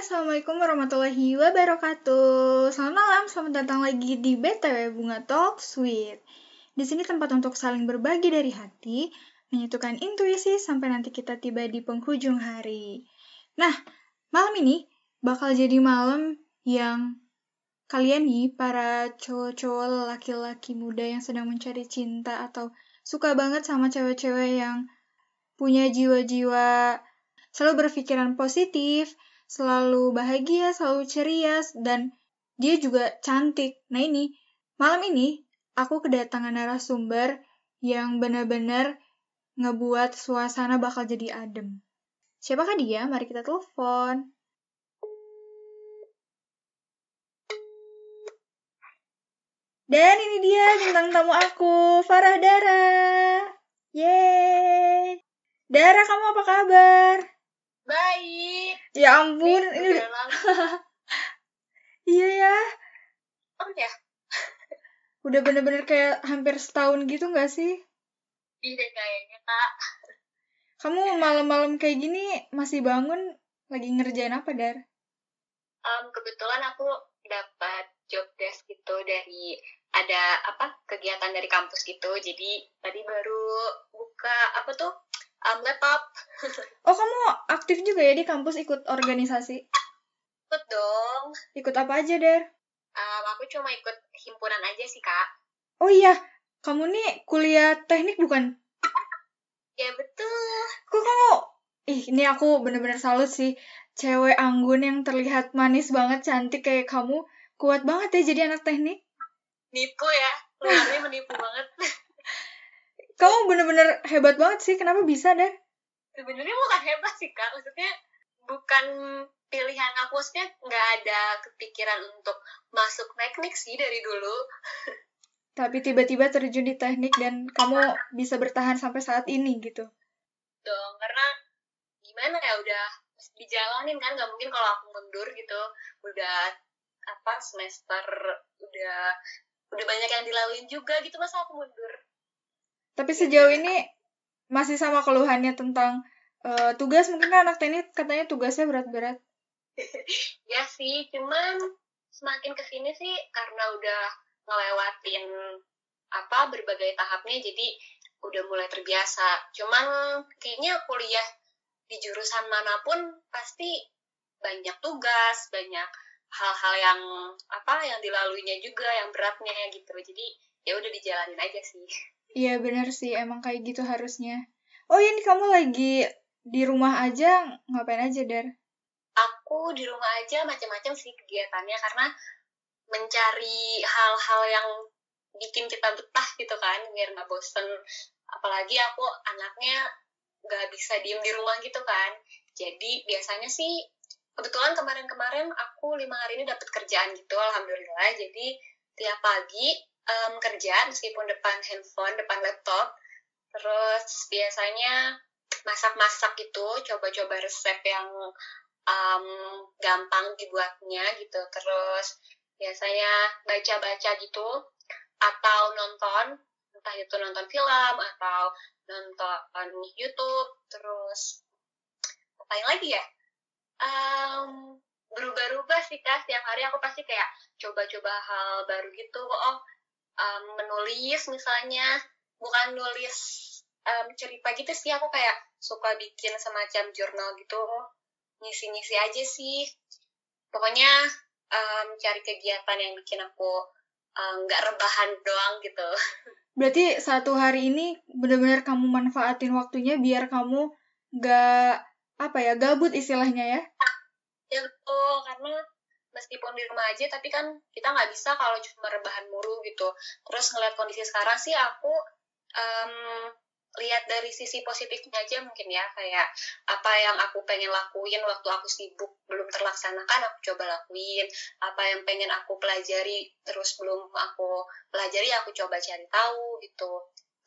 Assalamualaikum warahmatullahi wabarakatuh. Selamat malam, selamat datang lagi di BTW Bunga Talk Sweet. Di sini tempat untuk saling berbagi dari hati, menyatukan intuisi sampai nanti kita tiba di penghujung hari. Nah, malam ini bakal jadi malam yang kalian nih, para cowok-cowok laki-laki muda yang sedang mencari cinta atau suka banget sama cewek-cewek yang punya jiwa-jiwa selalu berpikiran positif, selalu bahagia, selalu ceria, dan dia juga cantik. Nah ini, malam ini aku kedatangan narasumber yang benar-benar ngebuat suasana bakal jadi adem. Siapakah dia? Mari kita telepon. Dan ini dia bintang tamu aku, Farah Dara. Yeay. Dara, kamu apa kabar? Baik. Ya ampun, ini udah... lama. Iya ya, Oh ya, udah bener-bener kayak hampir setahun gitu nggak sih? iya kayaknya kak. Kamu malam-malam kayak gini masih bangun lagi ngerjain apa, Dar? Em, kebetulan aku dapat job desk gitu dari ada apa kegiatan dari kampus gitu. Jadi tadi baru buka apa tuh em, laptop. Oh, kamu aktif juga ya di kampus ikut organisasi? Ikut dong. Ikut apa aja, Dar? Em, aku cuma ikut himpunan aja sih kak. Oh iya, kamu nih kuliah teknik bukan? Ya betul. Kok kamu... Ih, ini aku bener-bener salut sih. Cewek anggun yang terlihat manis banget, cantik kayak kamu. Kuat banget ya jadi anak teknik. Nipu ya. Luarnya menipu banget. Kamu bener-bener hebat banget sih. Kenapa bisa, Dar? Sebenarnya bukan hebat sih kak. Maksudnya bukan pilihan aku. Maksudnya nggak ada kepikiran untuk masuk teknik sih dari dulu. Tapi tiba-tiba terjun di teknik dan kamu bisa bertahan sampai saat ini gitu. dong karena gimana ya udah dijalanin kan nggak mungkin kalau aku mundur gitu udah apa semester udah udah banyak yang dilaluin juga gitu masa aku mundur Tapi sejauh ini masih sama keluhannya tentang eh, tugas. Mungkin kan anak teknik katanya tugasnya berat-berat. ya sih cuman semakin ke sini sih karena udah ngelewatin apa berbagai tahapnya jadi udah mulai terbiasa. Cuman kayaknya kuliah di jurusan mana pun pasti banyak tugas banyak hal-hal yang apa yang dilaluinya juga yang beratnya gitu. Jadi ya udah dijalanin aja sih Iya bener sih, emang kayak gitu harusnya. Oh ini kamu lagi di rumah aja, ngapain aja, Dar? aku di rumah aja macam-macam sih kegiatannya karena mencari hal-hal yang bikin kita betah gitu kan biar nggak bosen apalagi aku anaknya nggak bisa diem di rumah gitu kan jadi biasanya sih kebetulan kemarin-kemarin aku lima hari ini dapat kerjaan gitu alhamdulillah jadi tiap pagi em, kerja meskipun depan handphone depan laptop. Terus biasanya masak-masak gitu coba-coba resep yang um, gampang dibuatnya gitu. Terus biasanya baca-baca gitu atau nonton entah itu nonton film atau nonton YouTube terus apa yang lagi ya? Em, berubah-ubah sih kak. Setiap hari aku pasti kayak coba-coba hal baru gitu. Oh em, menulis misalnya. Bukan nulis em, cerita gitu sih. Aku kayak suka bikin semacam jurnal gitu. Ngisi-ngisi aja sih. Pokoknya em, cari kegiatan yang bikin aku nggak rebahan doang gitu. Berarti satu hari ini bener-bener kamu manfaatin waktunya biar kamu gak, apa ya, gabut istilahnya ya? ya betul karena meskipun di rumah aja tapi kan kita nggak bisa kalau cuma rebahan mulu gitu. Terus ngeliat kondisi sekarang sih aku em, lihat dari sisi positifnya aja mungkin ya. Kayak apa yang aku pengen lakuin waktu aku sibuk belum terlaksanakan aku coba lakuin. Apa yang pengen aku pelajari terus belum aku pelajari aku coba cari tahu gitu.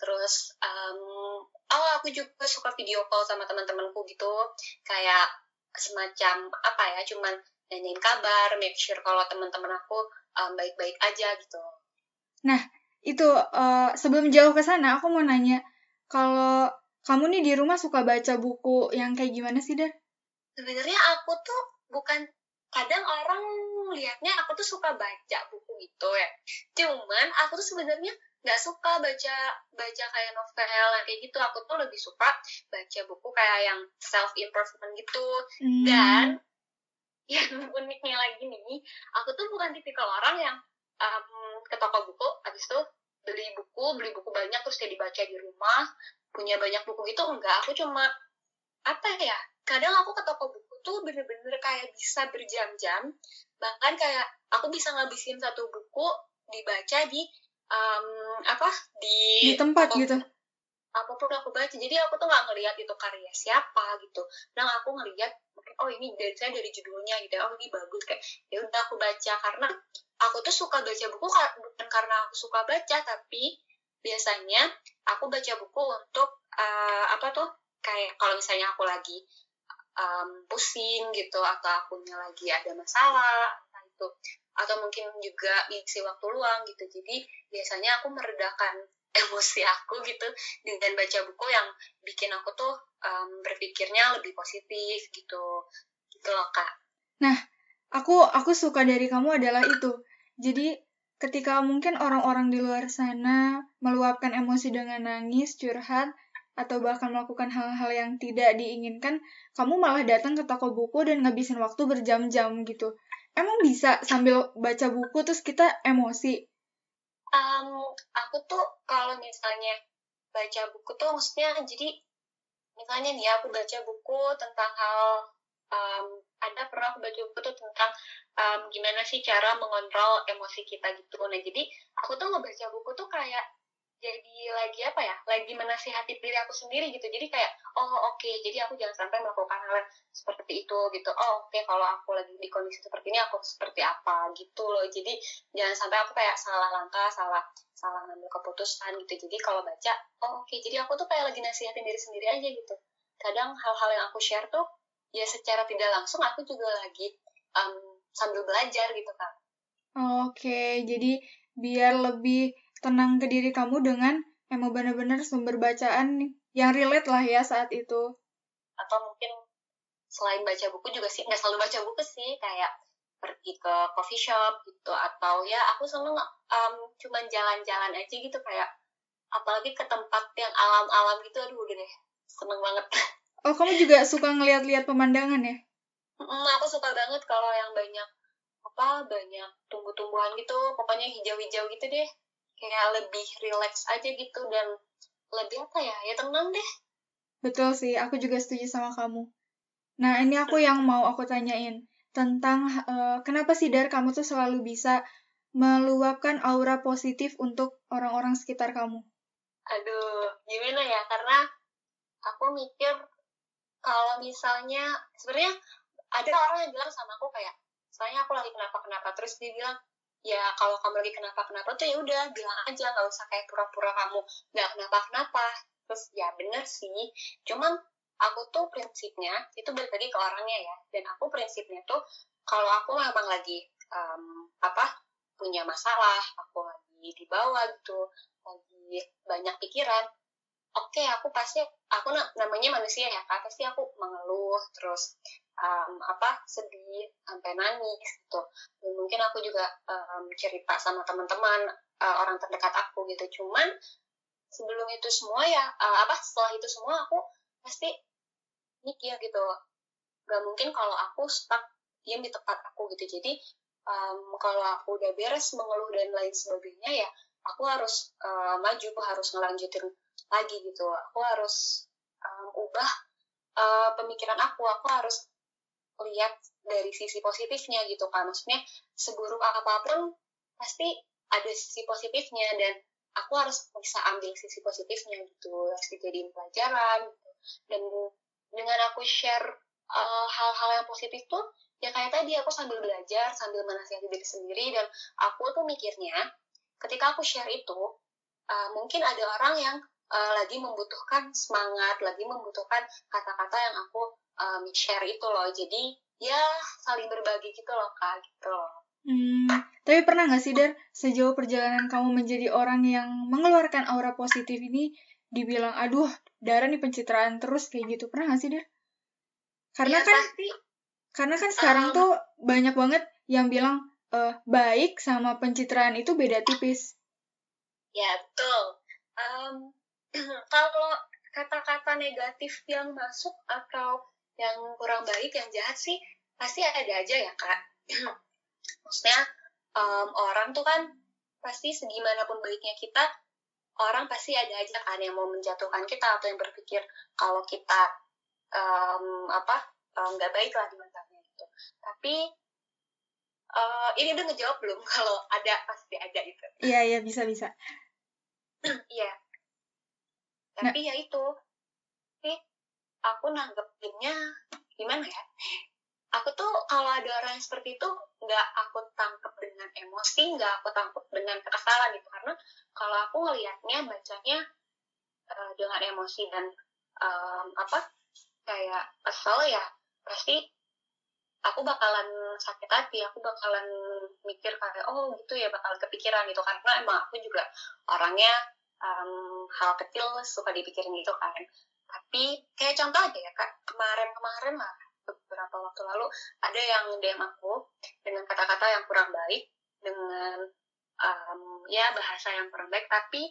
Terus em, oh aku juga suka video call sama teman-temanku gitu. Kayak semacam apa ya cuman nanyain kabar make sure kalau teman-teman aku em, baik-baik aja gitu Itu, eh, sebelum jauh ke sana, aku mau nanya, kalau kamu nih di rumah suka baca buku yang kayak gimana sih, Dar? sebenarnya aku tuh bukan kadang orang lihatnya aku tuh suka baca buku gitu ya cuman aku tuh sebenarnya nggak suka baca baca kayak novel kayak gitu aku tuh lebih suka baca buku kayak yang self improvement gitu hmm. dan yang uniknya lagi nih aku tuh bukan tipikal orang yang um, ke toko buku habis itu beli buku beli buku banyak terus kayak dibaca di rumah punya banyak buku gitu enggak. Aku cuma apa ya kadang aku ke toko buku tuh bener-bener kayak bisa berjam-jam bahkan kayak aku bisa ngabisin satu buku dibaca di um, apa di, di tempat gitu apa pun aku baca jadi aku tuh nggak ngelihat itu karya siapa gitu. Dan aku ngelihat oh ini dari saya dari judulnya gitu oh ini bagus kayak ya udah aku baca. Karena aku tuh suka baca buku bukan karena aku suka baca tapi biasanya aku baca buku untuk uh, apa tuh kayak kalau misalnya aku lagi um, pusing gitu atau akunya lagi ada masalah entah itu. Atau mungkin juga isi waktu luang gitu. Jadi biasanya aku meredakan emosi aku gitu dengan baca buku yang bikin aku tuh um, berpikirnya lebih positif gitu gitu loh kak nah aku aku suka dari kamu adalah itu jadi ketika mungkin orang-orang di luar sana meluapkan emosi dengan nangis curhat atau bahkan melakukan hal-hal yang tidak diinginkan, kamu malah datang ke toko buku dan ngabisin waktu berjam-jam gitu. Emang bisa sambil baca buku terus kita emosi? Um, aku tuh kalau misalnya baca buku tuh maksudnya jadi misalnya nih aku baca buku tentang hal um, ada pernah aku baca buku tuh tentang um, gimana sih cara mengontrol emosi kita gitu. Nah jadi aku tuh ngebaca buku tuh kayak jadi lagi apa ya lagi menasihati diri aku sendiri gitu. Jadi kayak oh oke okay, jadi aku jangan sampai melakukan hal seperti itu gitu. Oh oke okay, kalau aku lagi di kondisi seperti ini aku seperti apa gitu loh. Jadi jangan sampai aku kayak salah langkah salah salah ngambil keputusan gitu. Jadi kalau baca oh oke okay, jadi aku tuh kayak lagi nasihatin diri sendiri aja gitu. Kadang hal-hal yang aku share tuh ya secara tidak langsung aku juga lagi um, sambil belajar gitu kan oke okay, jadi biar lebih tenang ke diri kamu dengan emang benar-benar sumber bacaan yang relate lah ya saat itu. Atau mungkin selain baca buku juga sih, nggak selalu baca buku sih, kayak pergi ke coffee shop gitu, atau ya aku seneng um, cuman jalan-jalan aja gitu, kayak apalagi ke tempat yang alam-alam gitu, aduh udah deh, seneng banget. Oh, kamu juga suka ngeliat-liat pemandangan ya? Mm, aku suka banget kalau yang banyak apa banyak tumbuh-tumbuhan gitu, pokoknya hijau-hijau gitu deh kayak lebih relax aja gitu dan lebih apa ya ya tenang deh. Betul sih aku juga setuju sama kamu. Nah ini aku yang mau aku tanyain tentang uh, kenapa sih dar kamu tuh selalu bisa meluapkan aura positif untuk orang-orang sekitar kamu? Aduh gimana ya? Karena aku mikir kalau misalnya sebenarnya ada orang yang bilang sama aku kayak soalnya aku lagi kenapa kenapa terus dia bilang ya kalau kamu lagi kenapa-kenapa tuh ya udah bilang aja nggak usah kayak pura-pura kamu nggak kenapa-kenapa. Terus ya bener sih. Cuman aku tuh prinsipnya itu balik lagi ke orangnya ya. Dan aku prinsipnya tuh kalau aku memang lagi um, apa punya masalah aku lagi di bawah gitu lagi banyak pikiran oke okay, aku pasti aku namanya manusia ya kak. Pasti aku mengeluh terus um, apa sedih sampai nangis gitu. Dan mungkin aku juga um, cerita sama teman-teman uh, orang terdekat aku gitu. Cuman sebelum itu semua ya uh, apa setelah itu semua aku pasti mikir gitu. Gak mungkin kalau aku stuck diam di tempat aku gitu. Jadi um, kalau aku udah beres mengeluh dan lain sebagainya ya aku harus uh, maju harus ngelanjutin lagi gitu. Aku harus um, ubah uh, pemikiran aku. Aku harus lihat dari sisi positifnya gitu kan maksudnya seburuk apa pun pasti ada sisi positifnya dan aku harus bisa ambil sisi positifnya gitu harus dijadiin pelajaran gitu. dan dengan aku share uh, hal-hal yang positif tuh ya kayak tadi aku sambil belajar sambil menasihati diri sendiri dan aku tuh mikirnya ketika aku share itu uh, mungkin ada orang yang uh, lagi membutuhkan semangat lagi membutuhkan kata-kata yang aku um, share itu loh. Jadi ya saling berbagi gitu loh kak gitu loh. Hmm, tapi pernah nggak sih Dar sejauh perjalanan kamu menjadi orang yang mengeluarkan aura positif ini dibilang aduh Dara nih pencitraan terus kayak gitu pernah nggak sih Dar? Karena ya, kan pasti. Karena kan sekarang Um, tuh banyak banget yang bilang eh, baik sama pencitraan itu beda tipis. Ya, betul. Em, kalau kata-kata negatif yang masuk atau yang kurang baik, yang jahat sih, pasti ada aja ya, Kak. Maksudnya, em, orang tuh kan pasti segimanapun baiknya kita, orang pasti ada aja kan yang mau menjatuhkan kita atau yang berpikir kalau kita em, apa nggak baik lah di matanya gitu. Tapi eh, ini udah ngejawab belum kalau ada pasti ada gitu. Iya, iya, bisa-bisa. Iya. Tapi ya itu. Tapi aku nanggepinnya gimana ya? Aku tuh kalau ada orang yang seperti itu nggak aku tangkep dengan emosi, nggak aku tangkep dengan kekesalan gitu. Karena kalau aku ngelihatnya, bacanya eh, dengan emosi dan em, apa kayak kesel ya pasti aku bakalan sakit hati, aku bakalan mikir kayak oh gitu ya bakalan kepikiran gitu karena emang aku juga orangnya em, hal kecil suka dipikirin gitu kan. Tapi kayak contoh aja ya kak kemarin-kemarin lah beberapa waktu lalu ada yang DM aku dengan kata-kata yang kurang baik dengan em, ya bahasa yang kurang baik tapi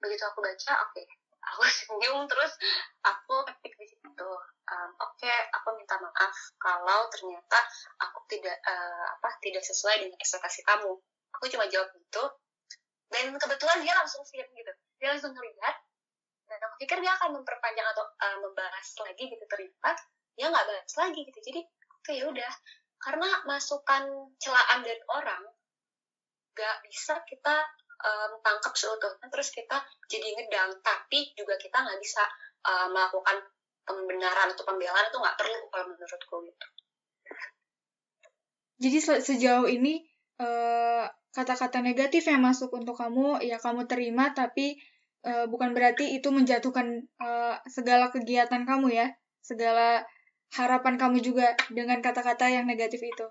begitu aku baca oke aku senyum terus aku ketik di situ um, oke aku minta maaf kalau ternyata aku tidak eh, apa tidak sesuai dengan ekspektasi kamu aku cuma jawab gitu dan kebetulan dia langsung siap gitu. Dia langsung ngeliat dan aku pikir dia akan memperpanjang atau eh, membahas lagi gitu ternyata dia nggak bahas lagi gitu. Jadi oke ya udah. Karena masukan celaan dari orang nggak bisa kita em, tangkap seutuhnya terus kita jadi ngedang. Tapi juga kita nggak bisa eh, melakukan pembenaran atau pembelaan itu nggak perlu kalau menurutku gitu. Jadi se- sejauh ini eh, kata-kata negatif yang masuk untuk kamu ya kamu terima tapi eh, bukan berarti itu menjatuhkan eh, segala kegiatan kamu ya, segala harapan kamu juga dengan kata-kata yang negatif itu.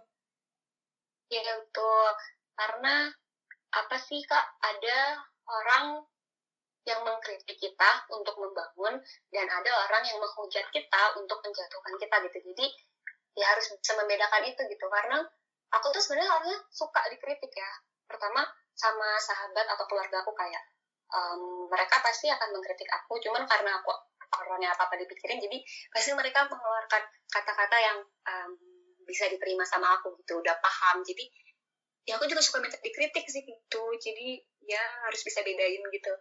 ya betul. Karena apa sih kak? Ada orang yang mengkritik kita untuk membangun dan ada orang yang menghujat kita untuk menjatuhkan kita gitu. Jadi ya harus bisa membedakan itu gitu. Karena aku tuh sebenarnya orangnya suka dikritik ya. Pertama sama sahabat atau keluarga aku kayak em, mereka pasti akan mengkritik aku. Cuman karena aku orangnya apa apa dipikirin jadi pasti mereka mengeluarkan kata-kata yang em, bisa diterima sama aku gitu udah paham. Jadi ya aku juga suka minta dikritik sih gitu. Jadi ya harus bisa bedain gitu.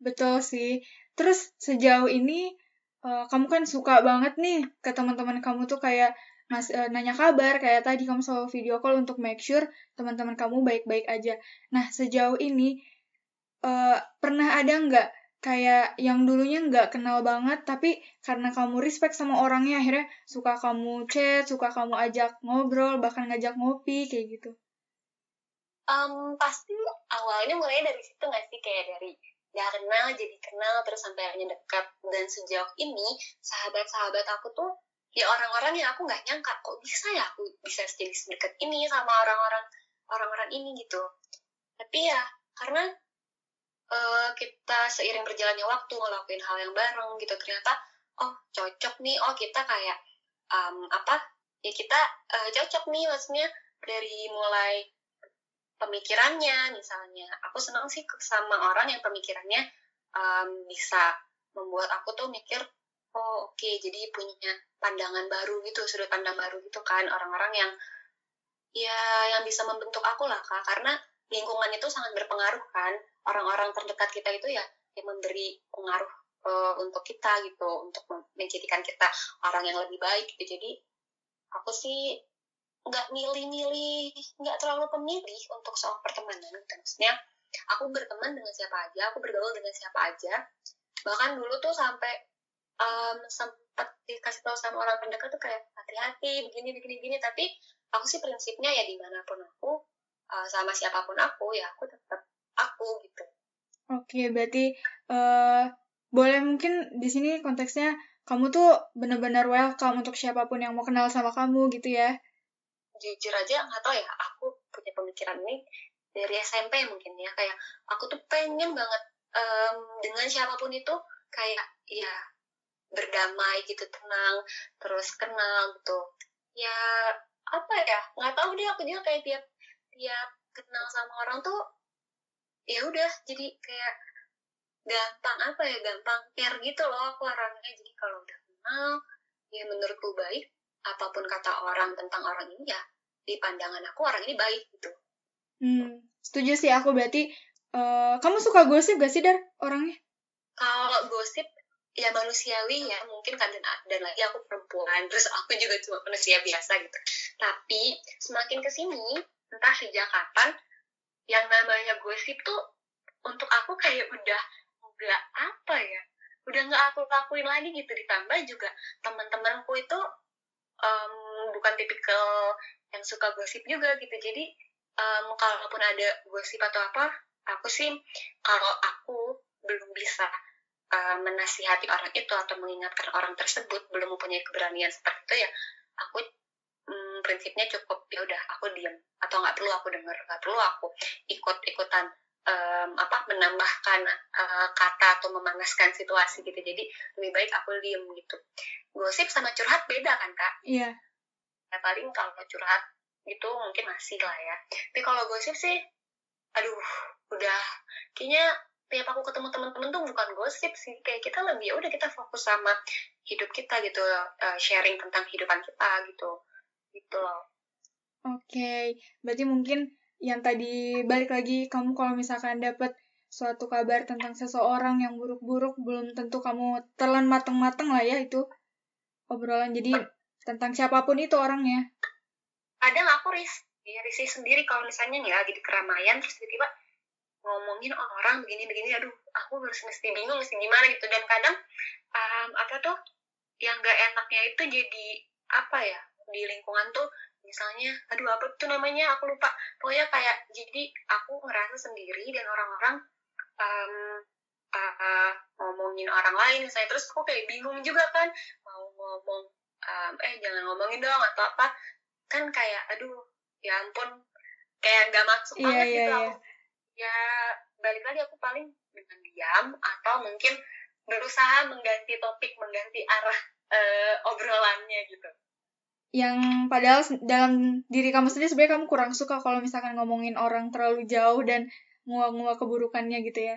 Betul sih. Terus sejauh ini eh, kamu kan suka banget nih ke teman-teman kamu tuh kayak ngas- eh, nanya kabar kayak tadi kamu selalu video call untuk make sure teman-teman kamu baik-baik aja. Nah, sejauh ini eh, pernah ada nggak kayak yang dulunya nggak kenal banget tapi karena kamu respect sama orangnya akhirnya suka kamu chat, suka kamu ajak ngobrol, bahkan ngajak ngopi kayak gitu. Em, pasti awalnya mulai dari situ nggak sih kayak dari nggak kenal jadi kenal terus sampai akhirnya dekat dan sejauh ini sahabat-sahabat aku tuh ya orang-orang yang aku nggak nyangka kok bisa ya aku bisa jadi sedekat ini sama orang-orang orang-orang ini gitu. Tapi ya karena eh, kita seiring berjalannya waktu ngelakuin hal yang bareng gitu ternyata oh cocok nih oh kita kayak em, apa ya kita eh, cocok nih maksudnya dari mulai pemikirannya misalnya. Aku senang sih sama orang yang pemikirannya em, bisa membuat aku tuh mikir oh oke. Jadi punya pandangan baru gitu sudut pandang baru gitu kan. Orang-orang yang ya yang bisa membentuk aku lah kak. Karena lingkungan itu sangat berpengaruh kan. Orang-orang terdekat kita itu ya yang memberi pengaruh eh, untuk kita gitu. Untuk menjadikan kita orang yang lebih baik gitu. Jadi aku sih nggak milih-milih nggak terlalu pemilih untuk soal pertemanan gitu. Maksudnya aku berteman dengan siapa aja aku bergaul dengan siapa aja. Bahkan dulu tuh sampai em, sempat dikasih tahu sama orang terdekat tuh kayak hati-hati begini begini begini tapi aku sih prinsipnya ya di mana pun aku eh, sama siapa pun aku ya aku tetap aku gitu Oke, berarti eh boleh mungkin di sini konteksnya kamu tuh benar-benar welcome untuk siapa pun yang mau kenal sama kamu gitu ya. jujur aja nggak tahu ya aku punya pemikiran ini dari SMP mungkin ya kayak aku tuh pengen banget em, dengan siapa pun itu kayak ya berdamai gitu tenang terus kenal gitu. Ya apa ya nggak tahu deh aku juga kayak tiap tiap kenal sama orang tuh ya udah jadi kayak gampang apa ya gampang care gitu loh aku orangnya. Jadi kalau udah kenal ya menurutku baik apa pun kata orang tentang orang ini ya di pandangan aku orang ini baik gitu. Hmm setuju sih aku berarti uh, kamu suka gosip gak sih dar orangnya? Kalau gosip ya manusiawi ya mungkin kan dan, dan lagi aku perempuan terus aku juga cuma manusia biasa gitu. Tapi semakin ke sini entah sejak kapan yang namanya gosip tuh untuk aku kayak udah nggak apa ya udah nggak aku lakuin lagi gitu. Ditambah juga teman-temanku itu um, bukan tipikal yang suka gosip juga gitu. Jadi um, kalaupun ada gosip atau apa aku sih kalau aku belum bisa uh, menasihati orang itu atau mengingatkan orang tersebut belum mempunyai keberanian seperti itu ya aku um, prinsipnya cukup ya udah aku diam atau nggak perlu aku dengar nggak perlu aku ikut ikutan um, apa menambahkan uh, kata atau memanaskan situasi gitu. Jadi lebih baik aku diem gitu. Gosip sama curhat beda kan kak? Iya. Yeah. ya, paling kalau curhat itu mungkin masih lah ya. Tapi kalau gosip sih aduh udah. Kayaknya tiap aku ketemu teman-teman tuh bukan gosip sih. Kayak kita lebih ya udah kita fokus sama hidup kita gitu uh, sharing tentang kehidupan kita gitu. Gitu loh. Oke okay. berarti mungkin yang tadi balik lagi kamu kalau misalkan dapat suatu kabar tentang seseorang yang buruk-buruk belum tentu kamu telan mateng-mateng lah ya itu obrolan. Jadi tentang siapa pun itu orangnya. Kadang aku ris risih sendiri. Kalau misalnya nih lagi di keramaian terus tiba-tiba ngomongin orang begini-begini aduh aku harus mesti bingung mesti gimana gitu. Dan kadang um, apa tuh yang gak enaknya itu jadi apa ya di lingkungan tuh misalnya aduh apa tuh namanya aku lupa. Pokoknya kayak jadi aku ngerasa sendiri dan orang-orang um, uh, ngomongin orang lain saya terus aku kayak bingung juga kan mau ngomong um, eh jangan ngomongin dong atau apa. Kan kayak aduh ya ampun. Kayak gak masuk yeah, banget yeah, gitu yeah. aku ya balik lagi aku paling dengan diam atau mungkin berusaha mengganti topik mengganti arah uh, obrolannya gitu. Yang padahal dalam diri kamu sendiri sebenarnya kamu kurang suka kalau misalkan ngomongin orang terlalu jauh dan nguak-nguak keburukannya gitu ya?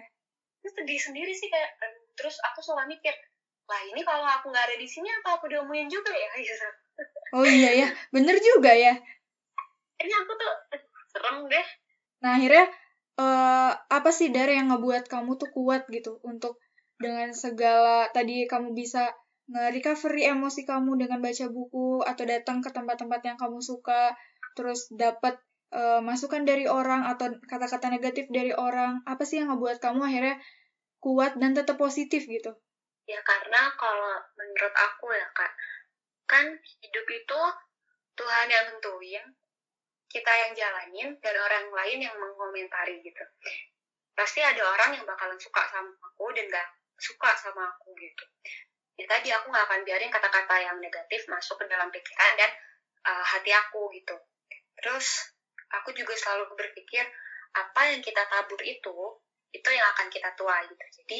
Terus sedih sendiri sih kayak terus aku selalu mikir lah ini kalau aku nggak ada di sini apa aku diomongin juga ya? Gitu. Oh iya ya bener juga ya. Ini aku tuh serem deh. Nah akhirnya uh, apa sih dari yang ngebuat kamu tuh kuat gitu untuk dengan segala tadi kamu bisa nge-recovery emosi kamu dengan baca buku atau datang ke tempat-tempat yang kamu suka, terus dapat uh, masukan dari orang atau kata-kata negatif dari orang, apa sih yang ngebuat kamu akhirnya kuat dan tetap positif gitu? Ya karena kalau menurut aku ya kak, kan hidup itu Tuhan yang tentuin, kita yang jalanin, dan orang lain yang mengomentari gitu. Pasti ada orang yang bakalan suka sama aku dan gak suka sama aku gitu. Ya tadi aku nggak akan biarin kata-kata yang negatif masuk ke dalam pikiran dan uh, hati aku gitu. Terus aku juga selalu berpikir apa yang kita tabur itu itu yang akan kita tuai gitu. Jadi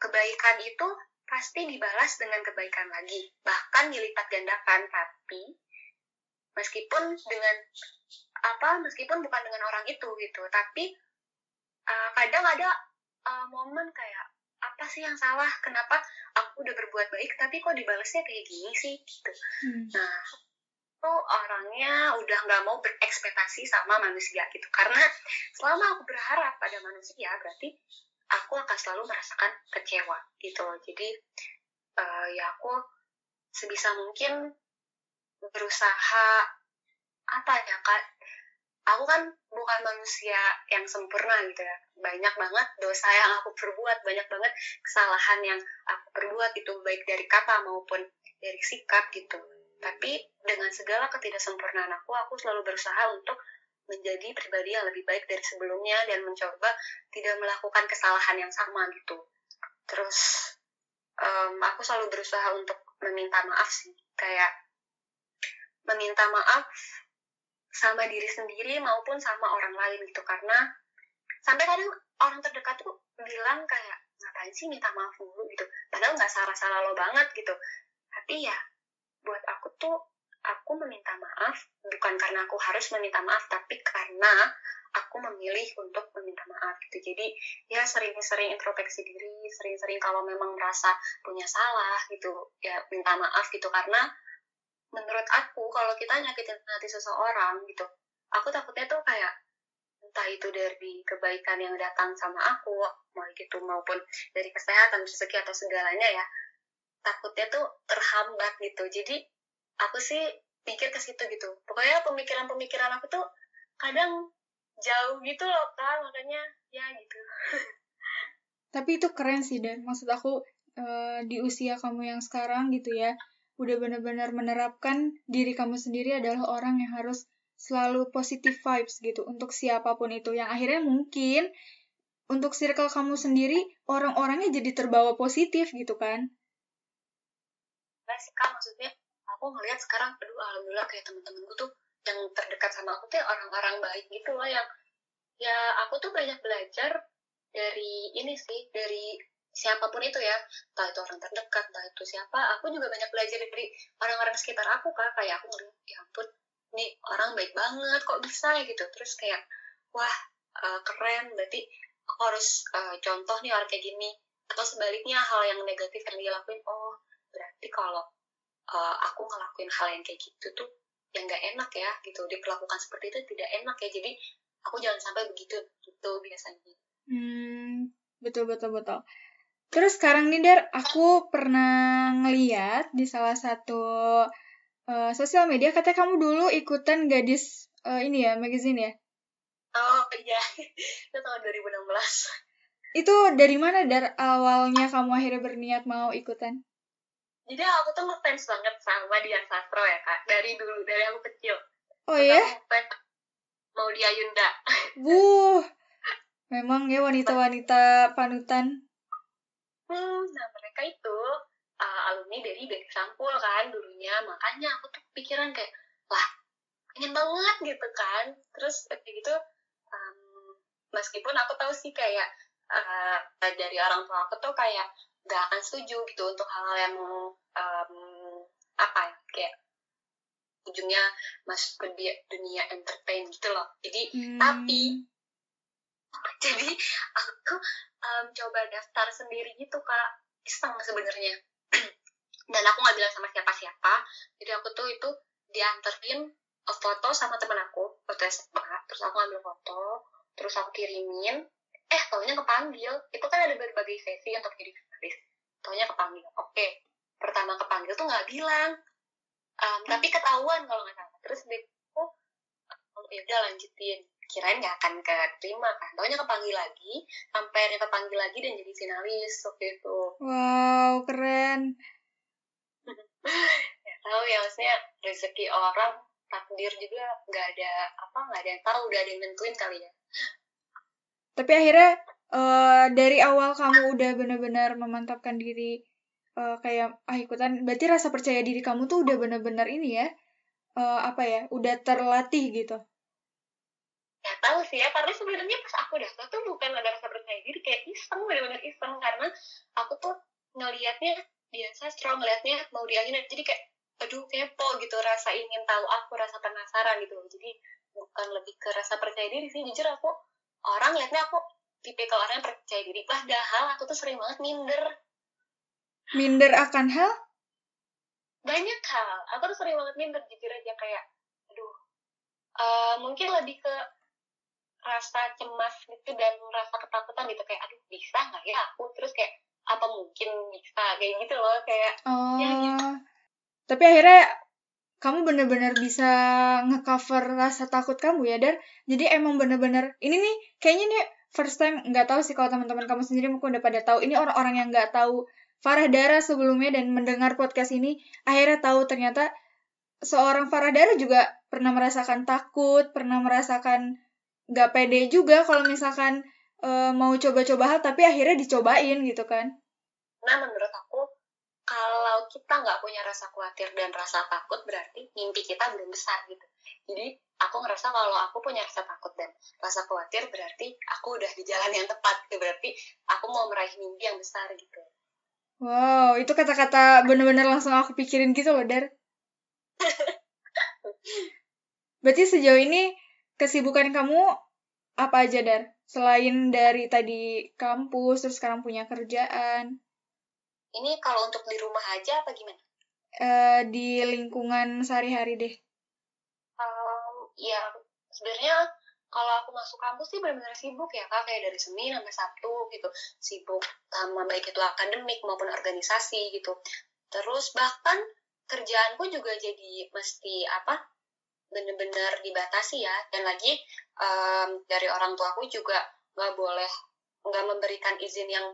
kebaikan itu pasti dibalas dengan kebaikan lagi. Bahkan dilipat gandakan tapi meskipun dengan apa meskipun bukan dengan orang itu gitu. Tapi uh, kadang ada uh, momen kayak apa sih yang salah? Kenapa aku udah berbuat baik tapi kok dibalasnya kayak gini sih? Gitu. Hmm. nah tuh orangnya udah nggak mau berekspektasi sama manusia gitu. Karena selama aku berharap pada manusia berarti aku akan selalu merasakan kecewa gitu loh. Jadi uh, ya aku sebisa mungkin berusaha apa ya kak? Aku kan bukan manusia yang sempurna gitu ya. Banyak banget dosa yang aku perbuat banyak banget kesalahan yang aku perbuat itu baik dari kata maupun dari sikap gitu. Tapi dengan segala ketidaksempurnaan aku aku selalu berusaha untuk menjadi pribadi yang lebih baik dari sebelumnya dan mencoba tidak melakukan kesalahan yang sama gitu. Terus um, aku selalu berusaha untuk meminta maaf sih. Kayak meminta maaf sama diri sendiri maupun sama orang lain gitu. Karena sampai kadang orang terdekat tuh bilang kayak ngapain sih minta maaf dulu gitu. Padahal nggak salah-salah lo banget gitu. Tapi ya buat aku tuh aku aku meminta maaf bukan karena aku harus meminta maaf tapi karena aku memilih untuk meminta maaf gitu. Jadi ya sering-sering introspeksi diri sering-sering kalau memang merasa punya salah gitu ya minta maaf gitu. Karena menurut aku kalau kita nyakitin hati seseorang gitu aku takutnya tuh kayak entah itu dari kebaikan yang datang sama aku mau gitu maupun dari kesehatan rezeki atau segalanya ya takutnya tuh terhambat gitu. Jadi aku sih pikir ke situ gitu. Pokoknya pemikiran-pemikiran aku tuh kadang jauh gitu loh kak makanya ya gitu. Tapi itu keren sih dan. Maksud aku uh, di usia kamu yang sekarang gitu ya udah benar-benar menerapkan diri kamu sendiri adalah orang yang harus selalu positive vibes gitu untuk siapa pun itu. Yang akhirnya mungkin untuk circle kamu sendiri orang-orangnya jadi terbawa positif gitu kan? Sih kak maksudnya aku ngelihat sekarang aduh alhamdulillah kayak temen-temenku tuh yang terdekat sama aku tuh orang-orang baik gitu loh yang ya aku tuh banyak belajar dari ini sih dari siapa pun itu ya. Entah itu orang terdekat entah itu siapa. Aku juga banyak belajar dari orang-orang sekitar aku kak. Kayak aku ngeliat ya ampun nih orang baik banget kok bisa? Ya gitu. Terus kayak wah uh, keren. Berarti aku harus uh, contoh nih orang kayak gini. Atau sebaliknya hal yang negatif yang dia lakuin oh berarti kalau uh, aku ngelakuin hal yang kayak gitu tuh yang nggak enak ya. Gitu. Diperlakukan seperti itu tidak enak ya. Jadi aku jangan sampai begitu. Gitu biasanya. Hmm betul betul betul terus sekarang nih Dar aku pernah ngeliat di salah satu uh, sosial media katanya kamu dulu ikutan gadis uh, ini ya magazine ya? Oh iya. Itu tahun 2016 itu dari mana Dar awalnya kamu akhirnya berniat mau ikutan? Jadi aku tuh ngefans banget sama Dian Sastro ya kak. Dari dulu dari aku kecil. Oh iya? Mau dia Yunda. Buh memang ya wanita-wanita panutan hmm nah mereka itu uh, alumni dari Bek Sampul kan dulunya. Makanya aku tuh pikiran kayak wah pengen banget gitu kan. Terus kayak gitu um, meskipun aku tahu sih kayak uh, dari orang tua aku tuh kayak gak akan setuju gitu untuk hal-hal yang um, apa ya kayak ujungnya masuk ke dunia entertain gitu loh. Jadi hmm. tapi jadi aku um, coba daftar sendiri gitu kak. Iseng sebenarnya. Dan aku nggak bilang sama siapa-siapa. Jadi aku tuh itu dianterin foto sama temen aku foto SMA terus aku ambil foto terus aku kirimin. Eh taunya kepanggil. Itu kan ada berbagai sesi untuk jadi finalis taunya kepanggil. Oke. Pertama kepanggil tuh nggak bilang. Um, tapi ketahuan kalau nggak salah. Terus dia oh ya udah lanjutin kirain nggak akan keterima kan taunya kepanggil lagi sampai akhirnya kepanggil lagi dan jadi finalis waktu itu. Wow keren. Ya tahu ya maksudnya rezeki orang takdir juga nggak ada apa nggak ada yang tahu udah ada yang nentuin kali ya. Tapi akhirnya uh, dari awal kamu udah benar-benar memantapkan diri uh, kayak ah ikutan berarti rasa percaya diri kamu tuh udah benar-benar ini ya uh, apa ya udah terlatih gitu ya tahu sih ya karena sebenarnya pas aku daftar tuh bukan ada rasa percaya diri kayak iseng benar-benar iseng. Karena aku tuh ngelihatnya biasa strong ngelihatnya mau diangin jadi kayak aduh kepo gitu. Rasa ingin tahu aku rasa penasaran gitu. Jadi bukan lebih ke rasa percaya diri sih. Jujur aku orang liatnya aku tipe kalau orang yang percaya diri. Padahal aku tuh sering banget minder. Minder akan hal? Banyak hal. Aku tuh sering banget minder jujur aja. Kayak aduh uh, mungkin lebih ke rasa cemas gitu dan rasa ketakutan gitu. Kayak aduh bisa nggak ya aku? Terus kayak apa mungkin bisa? Kayak gitu loh kayak oh. ya gitu. tapi akhirnya kamu bener-bener bisa ngecover rasa takut kamu ya dan jadi emang bener-bener ini nih kayaknya nih first time nggak tahu sih kalau teman-teman kamu sendiri mungkin udah pada tahu. Ini orang-orang yang nggak tahu Farah Dara sebelumnya dan mendengar podcast ini akhirnya tahu ternyata seorang Farah Dara juga pernah merasakan takut pernah merasakan nggak pede juga kalau misalkan e, mau coba-coba hal tapi akhirnya dicobain gitu kan. Nah menurut aku kalau kita nggak punya rasa khawatir dan rasa takut berarti mimpi kita belum besar gitu. Jadi aku ngerasa kalau aku punya rasa takut dan rasa khawatir berarti aku udah di jalan yang tepat gitu. Berarti aku mau meraih mimpi yang besar gitu. Wow itu kata-kata bener-bener langsung aku pikirin gitu loh dar. Berarti sejauh ini kesibukan kamu apa aja, Dar? Selain dari tadi kampus, terus sekarang punya kerjaan. Ini kalau untuk di rumah aja apa gimana? Uh, di lingkungan sehari-hari deh. Um, ya, sebenarnya kalau aku masuk kampus sih benar-benar sibuk ya kak kayak dari Senin sampai Sabtu gitu sibuk sama baik itu akademik maupun organisasi gitu terus bahkan kerjaanku juga jadi mesti apa benar-benar dibatasi ya. Dan lagi um, dari orang tua aku juga nggak boleh nggak memberikan izin yang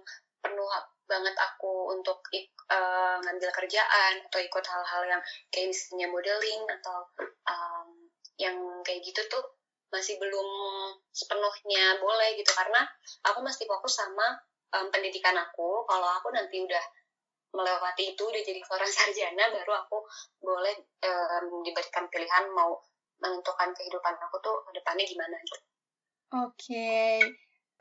penuh banget aku untuk ik, uh, ngambil kerjaan atau ikut hal-hal yang kayak misalnya modeling atau um, yang kayak gitu tuh masih belum sepenuhnya boleh gitu. Karena aku masih fokus sama um, pendidikan aku. Kalau aku nanti udah melewati itu udah jadi seorang sarjana baru aku boleh um, diberikan pilihan mau menentukan kehidupan aku tuh depannya gimana gitu. Oke. Okay.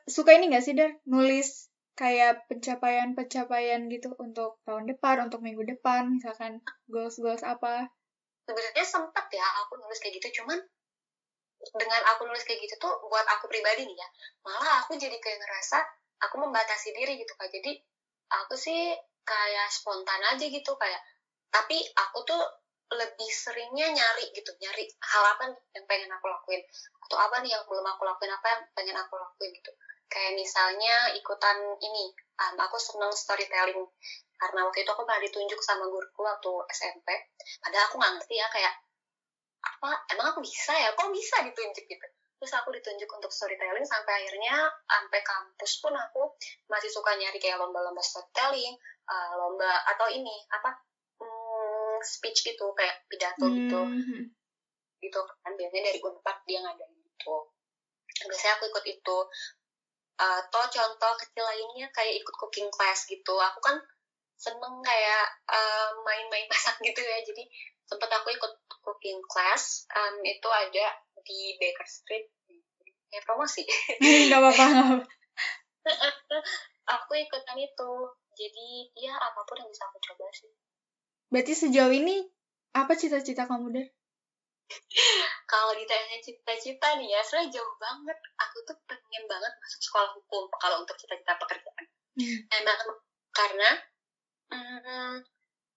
Suka ini gak sih, Dar? Nulis kayak pencapaian-pencapaian gitu untuk tahun depan, untuk minggu depan, misalkan goals-goals apa? Sebenarnya sempat ya aku nulis kayak gitu, cuman dengan aku nulis kayak gitu tuh buat aku pribadi nih ya malah aku jadi kayak ngerasa aku membatasi diri gitu kak jadi aku sih kayak spontan aja gitu kayak tapi aku tuh lebih seringnya nyari gitu nyari hal apa nih yang pengen aku lakuin atau apa nih yang belum aku lakuin apa yang pengen aku lakuin gitu. Kayak misalnya ikutan ini um, aku seneng storytelling karena waktu itu aku pernah ditunjuk sama guruku waktu SMP padahal aku nggak ngerti ya kayak apa? Emang aku bisa ya? Kok bisa? Ditunjuk gitu terus aku ditunjuk untuk storytelling sampai akhirnya sampai kampus pun aku masih suka nyari kayak lomba-lomba storytelling uh, lomba atau ini apa hmm, speech gitu kayak pidato gitu. Hmm. gitu kan biasanya dari unpad dia ngadain gitu biasanya aku ikut itu. Uh, atau contoh kecil lainnya kayak ikut cooking class gitu. Aku kan seneng kayak uh, main-main masak gitu ya. Jadi sempat aku ikut cooking class um, itu ada di Baker Street ya promosi. Nggak apa-apa aku ikutan itu. Jadi ya apa pun yang bisa aku coba sih. Berarti sejauh ini apa cita-cita kamu deh kalau ditanya cita-cita nih ya sebenarnya jauh banget. Aku tuh pengen banget masuk sekolah hukum kalau untuk cita-cita pekerjaan. Hmm. emang karena hmm,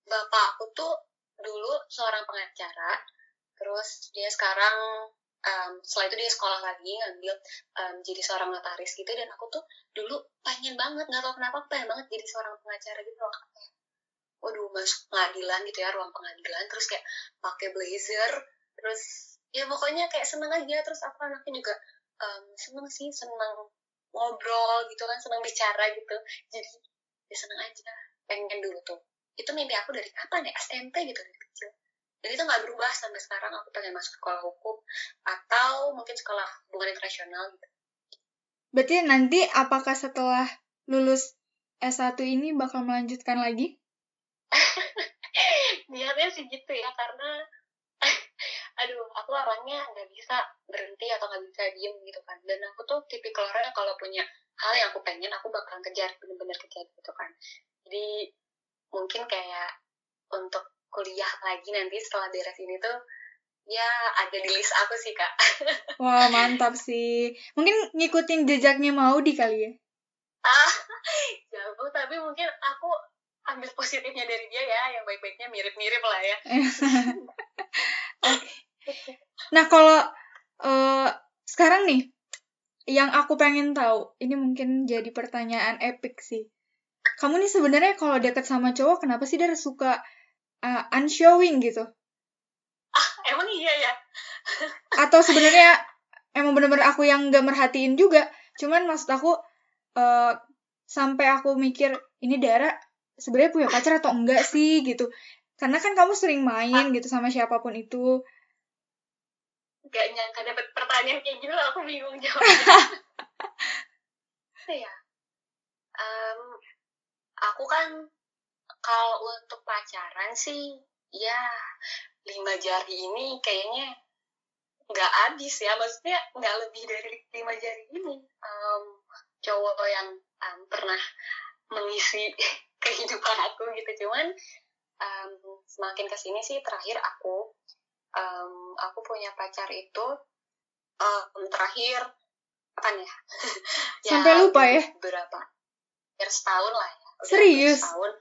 bapak aku tuh dulu seorang pengacara terus dia sekarang um, setelah itu dia sekolah lagi ngambil um, jadi seorang notaris gitu dan aku tuh dulu pengen banget nggak tahu kenapa pengen banget jadi seorang pengacara gitu loh kayak waduh masuk pengadilan gitu ya ruang pengadilan terus kayak pakai blazer terus ya pokoknya kayak seneng aja terus aku anaknya juga um, seneng sih seneng ngobrol gitu kan seneng bicara gitu jadi ya seneng aja pengen dulu tuh. Itu mimpi aku dari kapan ya? SMP gitu kecil dan itu nggak berubah sampai sekarang aku pengen masuk sekolah hukum atau mungkin sekolah hubungan internasional gitu. Berarti nanti apakah setelah lulus S1 ini bakal melanjutkan lagi? Niatnya sih gitu ya karena aduh aku orangnya nggak bisa berhenti atau nggak bisa diem gitu kan. Dan aku tuh tipikal orang kalau punya hal yang aku pengen aku bakalan kejar bener-bener kejar gitu kan. Jadi mungkin kayak untuk kuliah lagi nanti setelah beres ini tuh ya ada di list aku sih kak. Wah mantap sih. Mungkin ngikutin jejaknya mau di kali ya? Ah jauh tapi mungkin aku ambil positifnya dari dia ya yang baik-baiknya mirip-mirip lah ya. Nah kalau uh, sekarang nih yang aku pengen tahu ini mungkin jadi pertanyaan epic sih. Kamu nih sebenarnya kalau deket sama cowok kenapa sih dia suka uh, unshowing gitu? Ah, emang iya ya? Atau sebenarnya emang bener-bener aku yang gak merhatiin juga. Cuman maksud aku uh, sampai aku mikir ini Dara sebenarnya punya pacar atau enggak sih gitu. Karena kan kamu sering main gitu sama siapa pun itu. Gak nyangka dapet pertanyaan kayak gitu aku bingung jawabnya. ya? Um, aku kan kalau untuk pacaran sih ya lima jari ini kayaknya nggak habis ya maksudnya nggak lebih dari lima jari ini um, cowok yang um, pernah mengisi kehidupan aku gitu cuman um, semakin ke sini sih terakhir aku um, aku punya pacar itu um, terakhir apa nih ya? Sampai lupa ya? Berapa? Ya setahun lah ya. Serius? Setahun.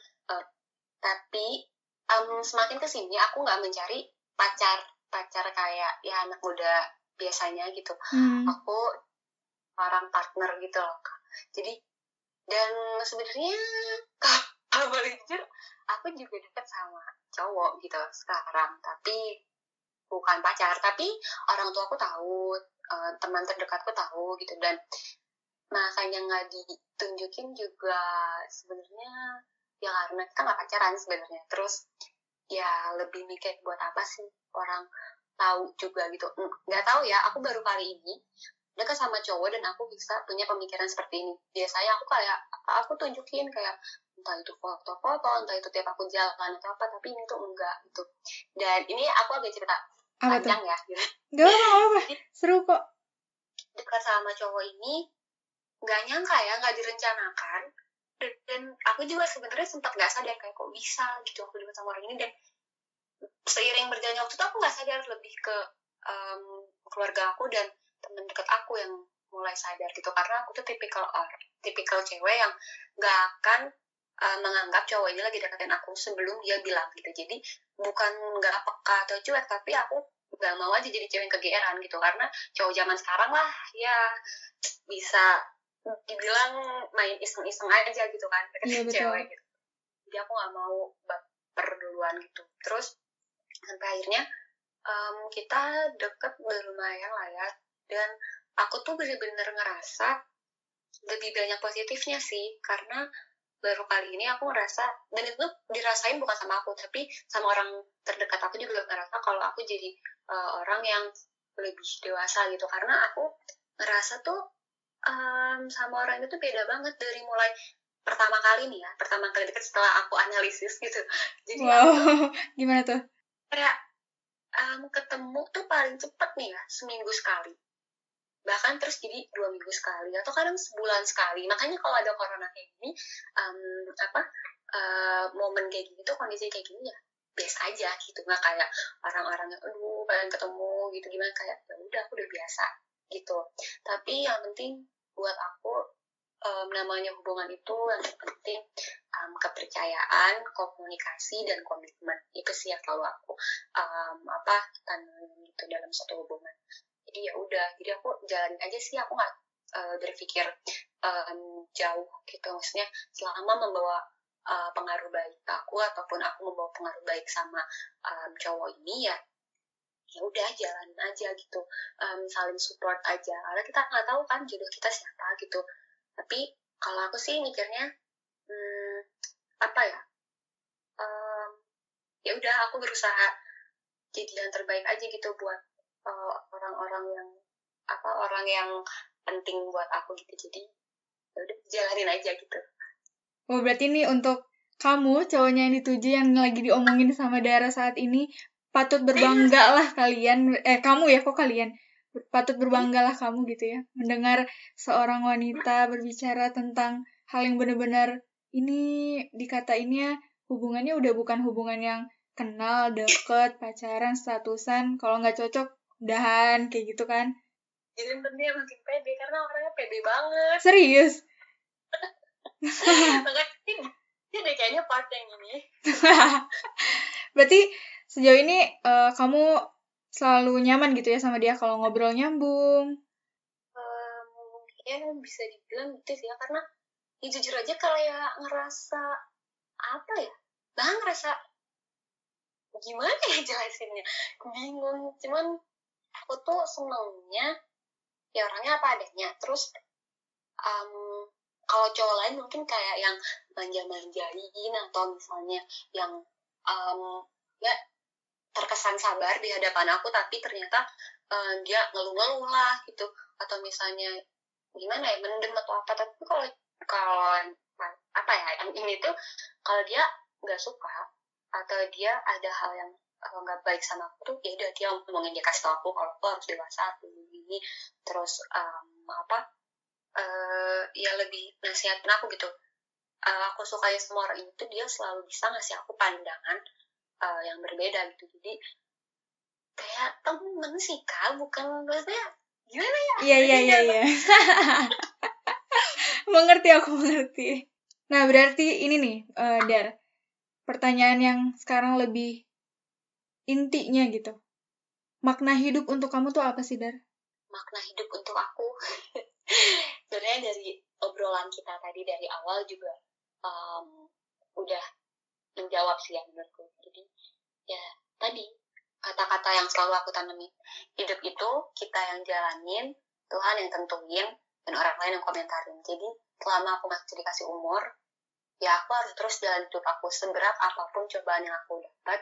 Tapi um, semakin ke sini aku nggak mencari pacar pacar kayak ya anak muda biasanya gitu. Hmm. Aku orang partner gitu loh. Kak. Jadi dan sebenarnya kalau boleh jujur aku juga dekat sama cowok gitu sekarang tapi bukan pacar tapi orang tua aku tahu uh, teman terdekatku tahu gitu dan makanya nggak ditunjukin juga sebenarnya ya karena kita nggak pacaran sebenarnya. Terus ya lebih mikir buat apa sih orang tahu juga gitu. Nggak tahu ya aku baru kali ini dekat sama cowok dan aku bisa punya pemikiran seperti ini. Biasanya aku kayak aku tunjukin kayak entah itu foto-foto entah itu tiap aku jalan atau apa tapi ini tuh enggak gitu. Dan ini aku agak cerita Apa panjang ya gitu. Gak apa-apa, seru kok. dekat sama cowok ini nggak nyangka ya nggak direncanakan dan, aku juga sebenarnya sempat nggak sadar kayak kok bisa gitu aku dekat sama orang ini. Dan seiring berjalannya waktu itu aku nggak sadar lebih ke um, keluarga aku dan teman dekat aku yang mulai sadar gitu. Karena aku tuh tipikal orang tipikal cewek yang nggak akan uh, menganggap cowok ini lagi deketin aku sebelum dia bilang gitu. Jadi bukan nggak peka atau cuek tapi aku nggak mau aja jadi cewek yang kegeeran gitu. Karena cowok zaman sekarang lah ya bisa dibilang main iseng-iseng aja gitu kan Iya, betul. cewek gitu. Jadi aku nggak mau baper duluan gitu. Terus sampai akhirnya em, kita deket udah lumayan lah ya. Dan aku tuh bener-bener ngerasa lebih banyak positifnya sih karena baru kali ini aku ngerasa dan itu dirasain bukan sama aku tapi sama orang terdekat aku juga ngerasa kalau aku jadi eh, orang yang lebih dewasa gitu. Karena aku ngerasa tuh em, sama orang itu beda banget dari mulai pertama kali nih ya pertama kali deket setelah aku analisis gitu. Jadi aku Wow, gimana tuh? kayak em, ketemu tuh paling cepet nih ya seminggu sekali. Bahkan terus jadi dua minggu sekali atau kadang sebulan sekali. Makanya kalau ada corona kayak gini em, apa eh, momen kayak gini tuh kondisi kayak gini ya biasa aja gitu. Nggak kayak orang-orang yang aduh pengen ketemu gitu. Gimana? Kayak ya udah aku udah biasa gitu. Tapi yang penting buat aku em, namanya hubungan itu yang terpenting em, kepercayaan komunikasi dan komitmen. Itu sih yang selalu aku em, apa tanamin gitu dalam satu hubungan. Jadi ya udah jadi aku jalanin aja sih aku nggak eh, berpikir em, jauh gitu. Maksudnya selama membawa eh, pengaruh baik aku ataupun aku membawa pengaruh baik sama em, cowok ini ya ya udah jalanin aja gitu Em, saling support aja. Karena kita nggak tahu kan jodoh kita siapa gitu. Tapi kalau aku sih mikirnya hmm, apa ya em, ya udah aku berusaha jadi yang terbaik aja gitu buat eh, orang-orang yang apa orang yang penting buat aku gitu. Jadi ya udah jalanin aja gitu. Oh, berarti ini untuk kamu, cowoknya yang dituju yang lagi diomongin sama Dara saat ini, patut berbangga lah kalian. Eh, kamu ya, kok kalian? Patut berbangga lah kamu gitu ya. Mendengar seorang wanita berbicara tentang hal yang benar-benar ini dikatainnya hubungannya udah bukan hubungan yang kenal, deket, pacaran, statusan. Kalau nggak cocok, udahan, kayak gitu kan. jadi tentunya makin pede karena orangnya pede banget Serius? makanya deh kayaknya part yang ini Berarti sejauh ini eh, kamu selalu nyaman gitu ya sama dia kalau ngobrol nyambung. Em, ya bisa dibilang gitu sih ya karena ya jujur aja kayak ngerasa apa ya bah ngerasa gimana ya jelasinnya bingung cuman aku tuh senengnya ya orangnya apa adanya terus em, kalau cowok lain mungkin kayak yang manja-manjain atau misalnya yang em, ya terkesan sabar di hadapan aku tapi ternyata eh, dia ngeluh-ngeluh lah gitu. Atau misalnya gimana ya mendem atau apa tapi kalau kalau apa ya yang ini tuh kalau dia nggak suka atau dia ada hal yang eh, nggak baik sama aku tuh ya udah dia ngomongin dia kasih tau aku kalau aku harus dewasa aku gini terus em, apa eh ya lebih nasihatin aku gitu. Eh, aku sukanya semua orang itu dia selalu bisa ngasih aku pandangan eh, yang berbeda gitu jadi kayak temen sih kak bukan maksudnya gimana ya Iya iya iya iya. mengerti aku mengerti. Nah berarti ini nih eh, Dar, pertanyaan yang sekarang lebih intinya gitu. Makna hidup untuk kamu tuh apa sih Dar? makna hidup untuk aku sebenarnya dari obrolan kita tadi dari awal juga um, udah menjawab sih ya menurutku. Jadi ya tadi kata-kata yang selalu aku tanami hidup itu kita yang jalanin Tuhan yang tentuin dan orang lain yang komentarin. Jadi selama aku masih dikasih umur ya aku harus terus jalan hidup aku seberat apa pun cobaan yang aku dapat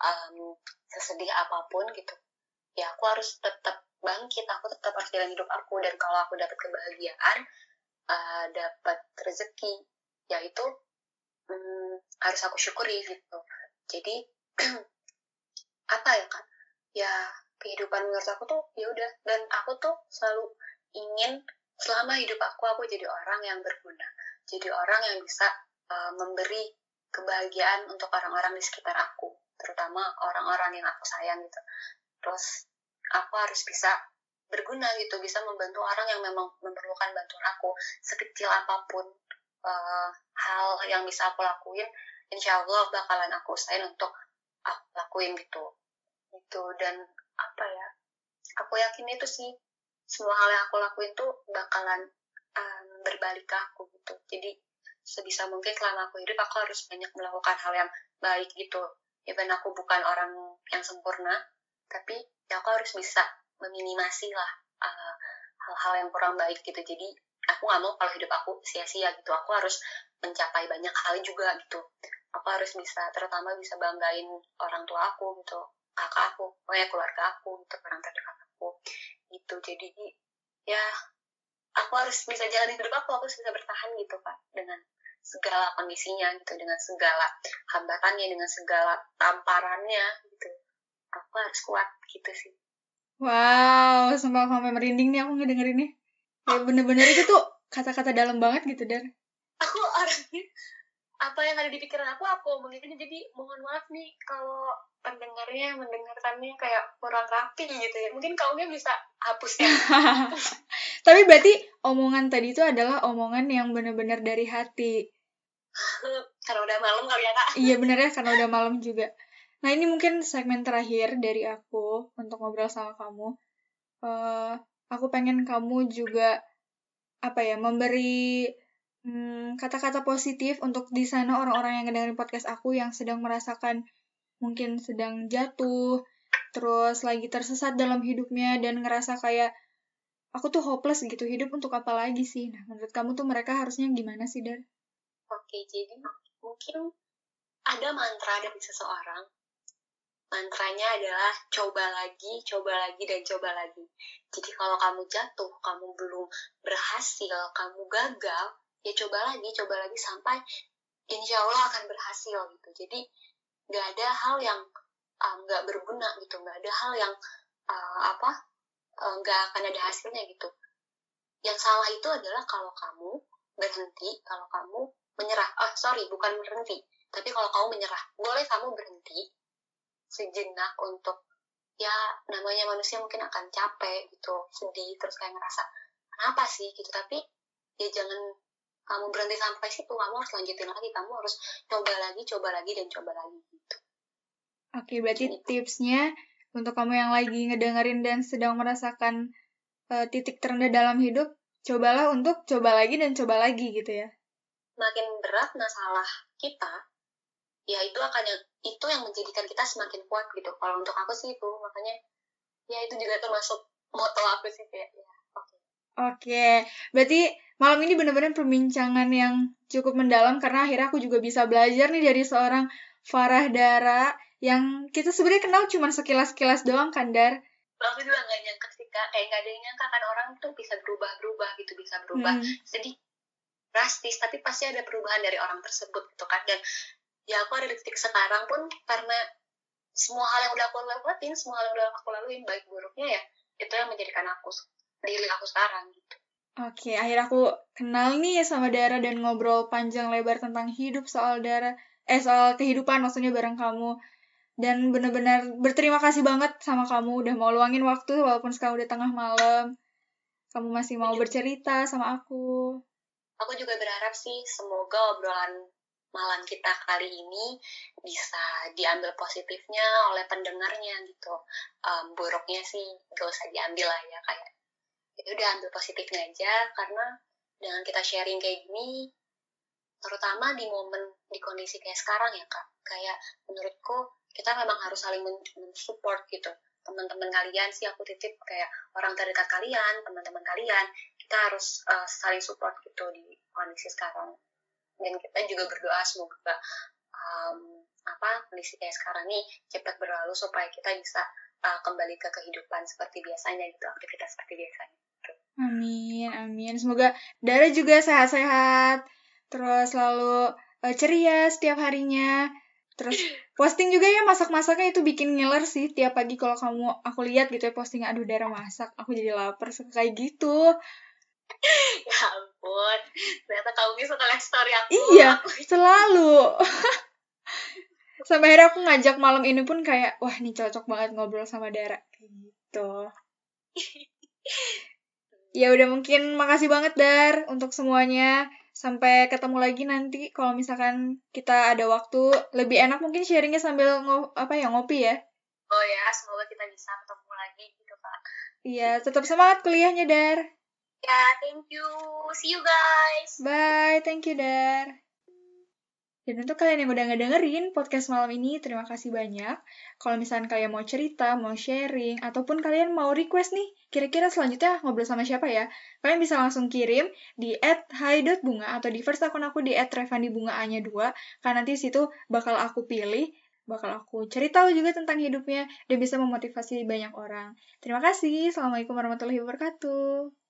um, sesedih apa pun gitu. Ya aku harus tetap bangkit aku tetap harus jalan hidup aku. Dan kalau aku dapat kebahagiaan uh, dapat rezeki ya itu hmm, harus aku syukuri gitu. Jadi apa ya kan ya kehidupan menurut aku tuh ya udah. Dan aku tuh selalu ingin selama hidup aku aku jadi orang yang berguna. Jadi orang yang bisa uh, memberi kebahagiaan untuk orang-orang di sekitar aku. Terutama orang-orang yang aku sayang gitu. Terus aku harus bisa berguna gitu. Bisa membantu orang yang memang memerlukan bantuan aku sekecil apa pun uh, hal yang bisa aku lakuin insya Allah bakalan aku usahain untuk aku lakuin gitu. Itu dan apa ya aku yakin itu sih semua hal yang aku lakuin tuh bakalan um, berbalik ke aku gitu. Jadi sebisa mungkin selama aku hidup aku harus banyak melakukan hal yang baik gitu. Even aku bukan orang yang sempurna tapi ya aku harus bisa meminimasi lah uh, hal-hal yang kurang baik gitu. Jadi aku nggak mau kalau hidup aku sia-sia gitu. Aku harus mencapai banyak hal juga gitu. Aku harus bisa terutama bisa banggain orang tua aku gitu kakak aku pokoknya keluarga aku gitu orang terdekat aku gitu. Jadi ya aku harus bisa jalan hidup aku aku harus bisa bertahan gitu pak dengan segala kondisinya gitu dengan segala hambatannya dengan segala tamparannya gitu. Aku harus kuat gitu sih. Wow, sumpah sampai merinding nih aku ngedengerinnya. Ya bener-bener itu tuh kata-kata dalam banget gitu, Dar. aku orangnya apa yang ada di pikiran aku aku omongin aja jadi mohon maaf nih kalau pendengarnya mendengarkannya kayak kurang rapi gitu ya mungkin kaumnya bisa hapus ya Tapi berarti omongan tadi itu adalah omongan yang bener-bener dari hati. karena udah malam kali ya kak Iya bener ya, karena udah malam juga. Nah ini mungkin segmen terakhir dari aku untuk ngobrol sama kamu. Eh, aku pengen kamu juga apa ya memberi hmm, kata-kata positif untuk di sana orang-orang yang ngedengerin podcast aku yang sedang merasakan mungkin sedang jatuh, terus lagi tersesat dalam hidupnya dan ngerasa kayak aku tuh hopeless gitu hidup untuk apa lagi sih? Nah menurut kamu tuh mereka harusnya gimana sih Dar? oke jadi mungkin ada mantra dari seseorang mantranya adalah coba lagi, coba lagi, dan coba lagi. Jadi kalau kamu jatuh, kamu belum berhasil, kamu gagal, ya coba lagi, coba lagi sampai insya Allah akan berhasil gitu. Jadi nggak ada hal yang uh, nggak berguna gitu, nggak ada hal yang uh, apa uh, nggak akan ada hasilnya gitu. Yang salah itu adalah kalau kamu berhenti, kalau kamu menyerah. Oh sorry, bukan berhenti, tapi kalau kamu menyerah, boleh kamu berhenti, sejenak untuk ya namanya manusia mungkin akan capek gitu sedih terus kayak ngerasa kenapa sih? gitu. Tapi ya jangan kamu berhenti sampai situ. Kamu harus lanjutin lagi. Kamu harus coba lagi coba lagi dan coba lagi gitu. Oke, berarti tipsnya untuk kamu yang lagi ngedengerin dan sedang merasakan uh, titik terendah dalam hidup, cobalah untuk coba lagi dan coba lagi gitu ya. makin berat masalah kita ya itu akan yang itu yang menjadikan kita semakin kuat gitu kalau untuk aku sih itu makanya ya itu juga termasuk moto aku sih kayak ya oke Oke, berarti malam ini benar-benar perbincangan yang cukup mendalam karena akhirnya aku juga bisa belajar nih dari seorang Farah Dara yang kita sebenarnya kenal cuma sekilas-sekilas doang kan, Dar? aku juga nggak nyangka sih kak kayak nggak ada yang nyangka kan orang tuh bisa berubah-berubah gitu bisa berubah Hmm. jadi drastis tapi pasti ada perubahan dari orang tersebut gitu kan dan ya aku ada di titik sekarang pun karena semua hal yang udah aku lewatin semua hal yang udah aku laluin baik buruknya ya itu yang menjadikan aku diri aku sekarang gitu Oke, akhirnya aku kenal nih sama Dara dan ngobrol panjang lebar tentang hidup soal Dara, eh soal kehidupan maksudnya bareng kamu. Dan benar-benar berterima kasih banget sama kamu udah mau luangin waktu walaupun sekarang udah tengah malam. Kamu masih mau bercerita sama aku. Aku juga berharap sih semoga obrolan malam kita kali ini bisa diambil positifnya oleh pendengarnya gitu. Um, buruknya sih gak usah diambil lah ya kayak itu ya udah ambil positifnya aja karena dengan kita sharing kayak gini terutama di momen di kondisi kayak sekarang ya kak. Kayak menurutku kita memang harus saling mensupport gitu. Teman-teman kalian sih aku titip kayak orang terdekat kalian teman-teman kalian kita harus uh, saling support gitu di kondisi sekarang dan kita juga berdoa semoga um, apa kondisi kayak sekarang nih cepat berlalu supaya kita bisa uh, kembali ke kehidupan seperti biasanya gitu aktivitas seperti biasanya. Gitu. amin amin. Semoga Dara juga sehat-sehat terus selalu uh, ceria setiap harinya. Terus posting juga ya masak-masaknya itu bikin ngiler sih tiap pagi kalau kamu aku lihat gitu ya posting aduh darah masak aku jadi lapar kayak gitu ya ampun ternyata kamu bisa ngeliat story aku. Iya selalu. Sampai akhirnya aku ngajak malam ini pun kayak wah ini cocok banget ngobrol sama Dara. Kayak gitu. Ya udah mungkin makasih banget Dar untuk semuanya. Sampai ketemu lagi nanti kalau misalkan kita ada waktu. Lebih enak mungkin sharingnya sambil ngo apa ya ngopi ya. Oh ya semoga kita bisa ketemu lagi gitu pak iya tetap semangat kuliahnya dar ya thank you see you guys bye thank you dar dan untuk kalian yang udah ngedengerin podcast malam ini, terima kasih banyak. Kalau misalnya kalian mau cerita, mau sharing, ataupun kalian mau request nih, kira-kira selanjutnya ngobrol sama siapa ya? Kalian bisa langsung kirim di at hi.bunga atau di first akun aku di at nya 2, karena nanti situ bakal aku pilih, bakal aku cerita juga tentang hidupnya, dan bisa memotivasi banyak orang. Terima kasih. Assalamualaikum warahmatullahi wabarakatuh.